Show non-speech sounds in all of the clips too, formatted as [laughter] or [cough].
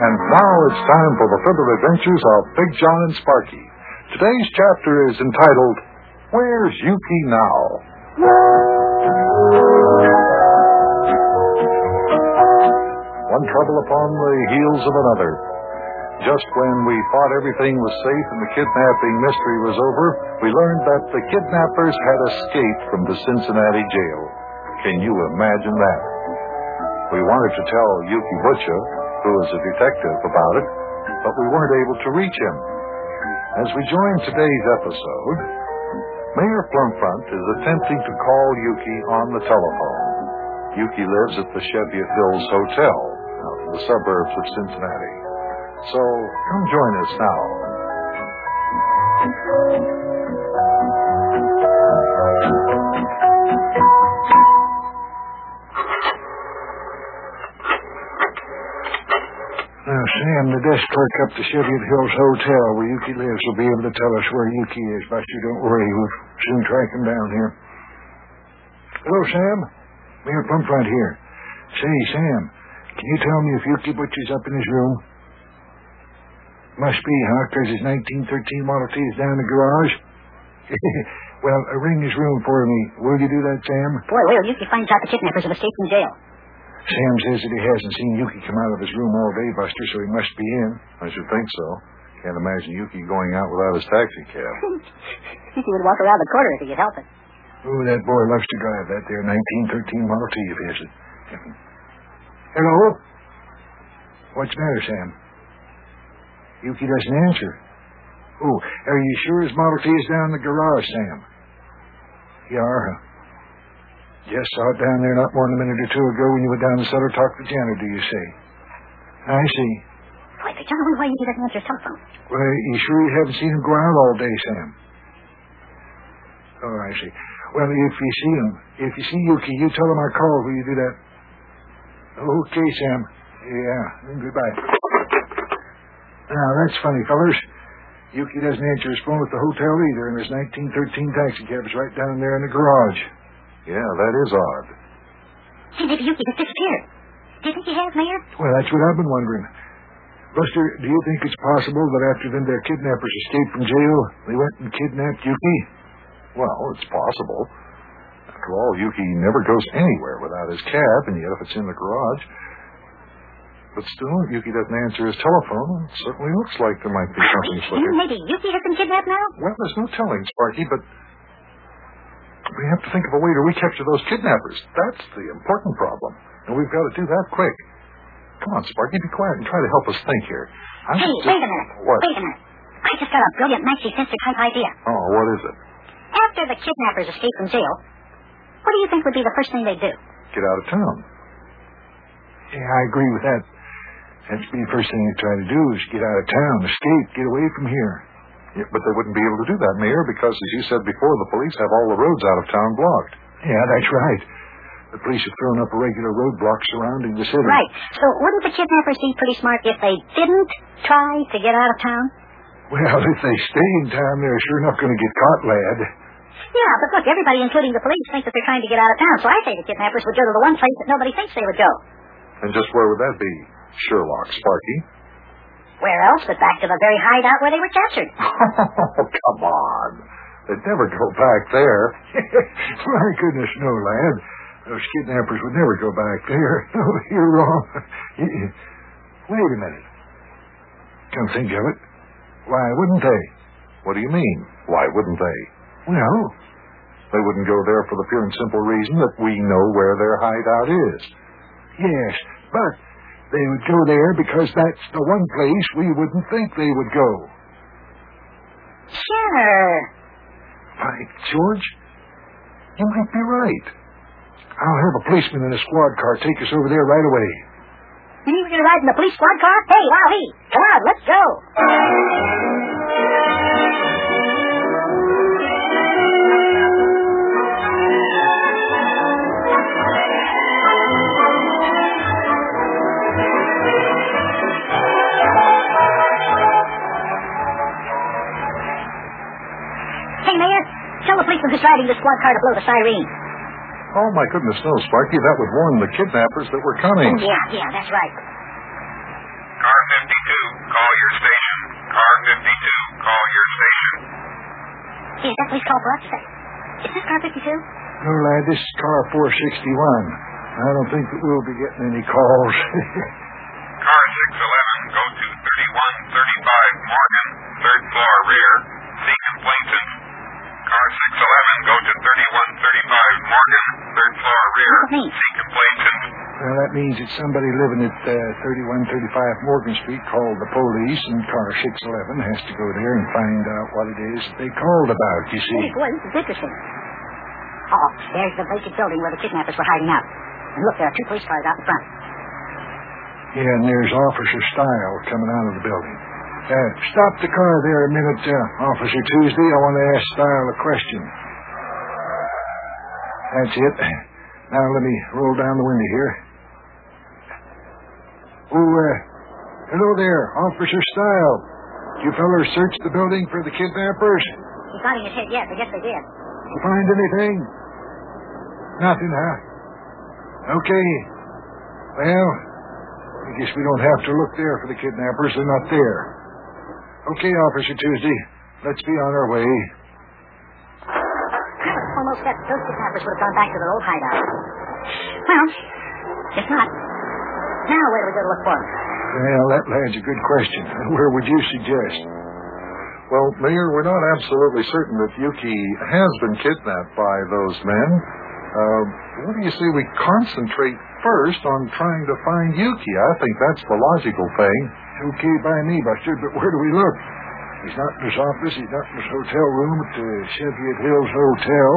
And now it's time for the further adventures of Big Jon and Sparkie. Today's chapter is entitled, Where's Ukey Now? One trouble upon the heels of another. Just when we thought everything was safe and the kidnapping mystery was over, we learned that the kidnappers had escaped from the Cincinnati jail. Can you imagine that? We wanted to tell Ukey Betcha, who is a detective, about it, but we weren't able to reach him. As we join today's episode, Mayor Plumpfront is attempting to call Ukey on the telephone. Ukey lives at the Cheviot Hills Hotel, out in the suburbs of Cincinnati. So come join us now. Now, Sam, the desk clerk up the Cheviot Hills Hotel where Ukey lives will be able to tell us where Ukey is. but you don't worry. We'll soon track him down here. Hello, Sam. Mayor Plumpfront here. Say, Sam, can you tell me if Ukey Betcha's up in his room? Must be, huh? Because his 1913 Model T is down in the garage. [laughs] well, ring his room for me. Will you do that, Sam? Boy, will Ukey finds out the kidnappers escaped from jail. Sam says that he hasn't seen Ukey come out of his room all day, Buster, so he must be in. I should think so. Can't imagine Ukey going out without his taxi cab. [laughs] he would walk around the corner if he could help it. Oh, that boy loves to drive that there 1913 Model T of his. Hello? What's the matter, Sam? Ukey doesn't answer. Oh, are you sure his Model T is down in the garage, Sam? You are, huh? Yes, saw it down there not more than a minute or two ago when you went down the cellar to talk to Janet, do you say? I see. Boy, Big Jon, I wonder why Ukey doesn't answer his telephone. Well, you sure you haven't seen him go out all day, Sam? Oh, I see. Well, if you see him, if you see Ukey, you tell him I called. Will you do that? Okay, Sam. Yeah, goodbye. Now, that's funny, fellers. Ukey doesn't answer his phone at the hotel either, and his 1913 taxi cab is right down there in the garage. Yeah, that is odd. Hey, maybe Ukey just disappeared. Do you think he has, Mayor? Well, that's what I've been wondering. Buster, do you think it's possible that after them their kidnappers escaped from jail, they went and kidnapped Ukey? Well, it's possible. After all, Ukey never goes anywhere without his cab, and yet if it's in the garage. But still, Ukey doesn't answer his telephone. It certainly looks like there might be something slipping. maybe Ukey has been kidnapped now? Well, there's no telling, Sparkie, but we have to think of a way to recapture those kidnappers. That's the important problem. And we've got to do that quick. Come on, Sparkie, be quiet and try to help us think here. I'm Hey, just- wait a minute. What? Wait a minute. I just got a brilliant maxi sensor type idea. Oh, what is it? After the kidnappers escape from jail, what do you think would be the first thing they'd do? Get out of town. Yeah, I agree with that. That's be the first thing you try to do is get out of town, escape, get away from here. Yeah, but they wouldn't be able to do that, Mayor, because, as you said before, the police have all the roads out of town blocked. Yeah, that's right. The police have thrown up a regular roadblock surrounding the city. Right. So wouldn't the kidnappers be pretty smart if they didn't try to get out of town? Well, if they stay in town, they're sure not going to get caught, lad. Yeah, but look, everybody, including the police, thinks that they're trying to get out of town. So I say the kidnappers would go to the one place that nobody thinks they would go. And just where would that be? Sherlock, Sparkie. Where else but back to the very hideout where they were captured? [laughs] Oh, come on. They'd never go back there. [laughs] My goodness, no, lad. Those kidnappers would never go back there. [laughs] No, you're wrong. Wait a minute. Come think of it. Why wouldn't they? What do you mean? Why wouldn't they? Well, They wouldn't go there for the pure and simple reason that we know where their hideout is. yes, but they would go there because that's the one place we wouldn't think they would go. Sure. By George, you might be right. I'll have a policeman in a squad car take us over there right away. You mean we're going to ride in the police squad car? Hey, Wowee! Come on, let's go! Satan was driving the squad car to blow the siren. Oh, my goodness, no, Sparkie. That would warn the kidnappers that were coming. Oh, yeah, yeah, that's right. Car 52, call your station. Car 52, call your station. Is that police call bus? Is this car 52? No, lad, this is car 461. I don't think that we'll be getting any calls. [laughs] third floor rear. What does it mean? See complainant. well, that means that somebody living at uh, 3135 Morgan Street called the police, and car 611 has to go there and find out what it is that they called about, you see. Hey, this is interesting. Oh, there's the vacant building where the kidnappers were hiding out. And look, there are two police cars out in front. Yeah, and there's Officer Style coming out of the building. Uh, stop the car there a minute, uh, Officer Tuesday. I want to ask Style a question. That's it. Now let me roll down the window here. Oh, uh, hello there, Officer Style. You fellers search the building for the kidnappers? He's nodding his head yes. I guess they did. You find anything? Nothing, huh? Okay. Well, I guess we don't have to look there for the kidnappers. They're not there. Okay, Officer Tuesday. Let's be on our way. I was almost bet those kidnappers would have gone back to their old hideout. Well, if not, now where do we go to look for them? Well, that lad's a good question. [laughs] Where would you suggest? Well, Mayor, we're not absolutely certain that Ukey has been kidnapped by those men. Uh, what do you say we concentrate first on trying to find Ukey? I think that's the logical thing. Okay by me, Buster, but where do we look? He's not in his office. He's not in his hotel room at the Cheviot Hills Hotel.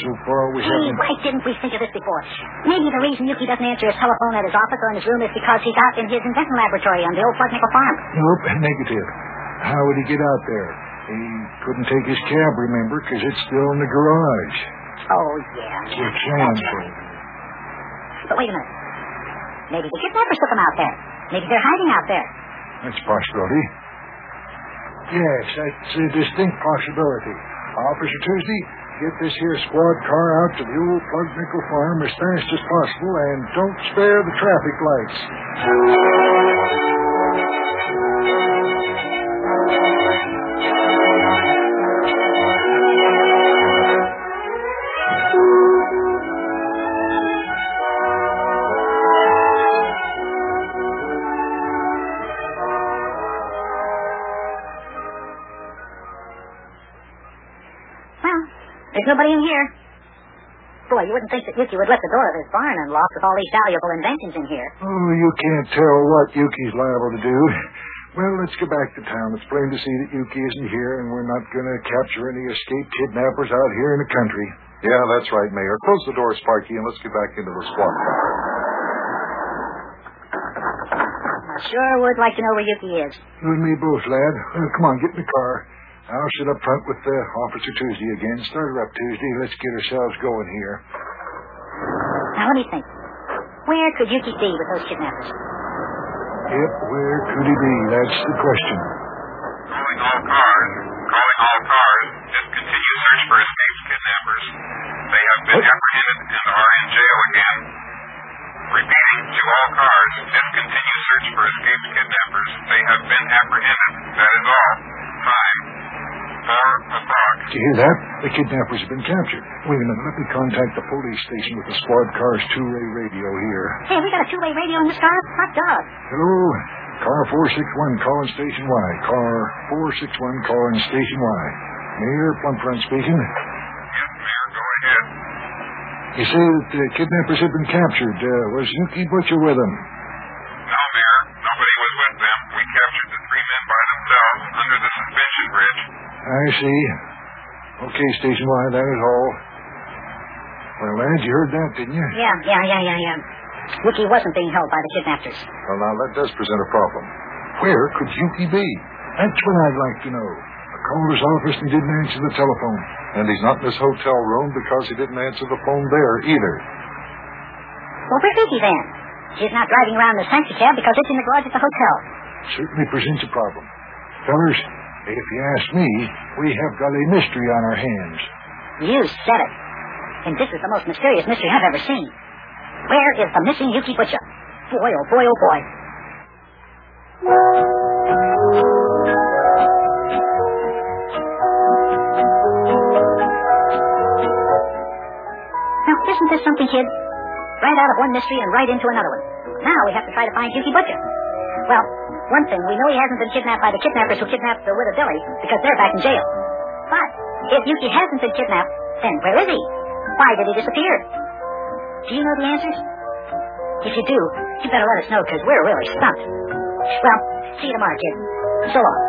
So far, we haven't... why didn't we think of this before? Maybe the reason Ukey doesn't answer his telephone at his office or in his room is because he's out in his invention laboratory on the old Plug Nickel farm. Nope, negative. How would he get out there? He couldn't take his cab, remember, because it's still in the garage. Oh, yeah. It's Sam's But wait a minute. Maybe the kidnappers took him out there. Maybe they're hiding out there. That's a possibility. Yes, that's a distinct possibility. Officer Tuesday, get this here squad car out to the old Plug Nickel farm as fast as possible and don't spare the traffic lights. There's nobody in here. Boy, you wouldn't think that Ukey would let the door of his barn unlocked with all these valuable inventions in here. Oh, you can't tell what Ukey's liable to do. Well, let's go back to town. It's plain to see that Ukey isn't here, and we're not going to capture any escaped kidnappers out here in the country. Yeah, that's right, Mayor. Close the door, Sparkie, and let's get back into the squad car. I sure would like to know where Ukey is. You and me both, lad. Well, come on, get in the car. I'll sit up front with the Officer Tuesday again. Start her up, Tuesday. Let's get ourselves going here. Now, let me think. Where could Ukey be with those kidnappers? Yep, where could he be? That's the question. Calling all cars. Calling all cars. Discontinue search for escaped kidnappers. They have been apprehended and are in jail again. Repeating to all cars. Discontinue search for escaped kidnappers. They have been apprehended. That is all. Time. Four o'clock. Did you hear that? The kidnappers have been captured. Wait a minute. Let me contact the police station with the squad car's two-way radio here. Hey, we got a two-way radio in this car? Hot dog. Hello? Car 461 calling Station Y. Car 461 calling Station Y. Mayor Plumpfront speaking. Yes, Mayor, go ahead. You say that the kidnappers have been captured. Uh, was Ukey Betcha with them? No, Mayor. Nobody was with them. We captured the three men by themselves under the suspension bridge. I see. Okay, Station Y, that is all. Well, lads, you heard that, didn't you? Yeah, yeah, yeah, yeah, yeah. Ukey wasn't being held by the kidnappers. Well, now, that does present a problem. Where could Ukey be? That's what I'd like to know. I called his office and didn't answer the telephone. And he's not in his hotel room because he didn't answer the phone there either. Well, where's Ukey then? He's not driving around in the taxi cab because it's in the garage at the hotel. Certainly presents a problem. Fellers, if you ask me, we have got a mystery on our hands. You said it. And this is the most mysterious mystery I've ever seen. Where is the missing Ukey Betcha? Boy, oh boy, oh boy. Now, isn't this something, kid? Right out of one mystery and right into another one. Now we have to try to find Ukey Betcha. Well, one thing, we know he hasn't been kidnapped by the kidnappers who kidnapped the widow Billy because they're back in jail. But if Ukey hasn't been kidnapped, then where is he? Why did he disappear? Do you know the answers? If you do, you better let us know because we're really stumped. Well, see you tomorrow, kid. So long.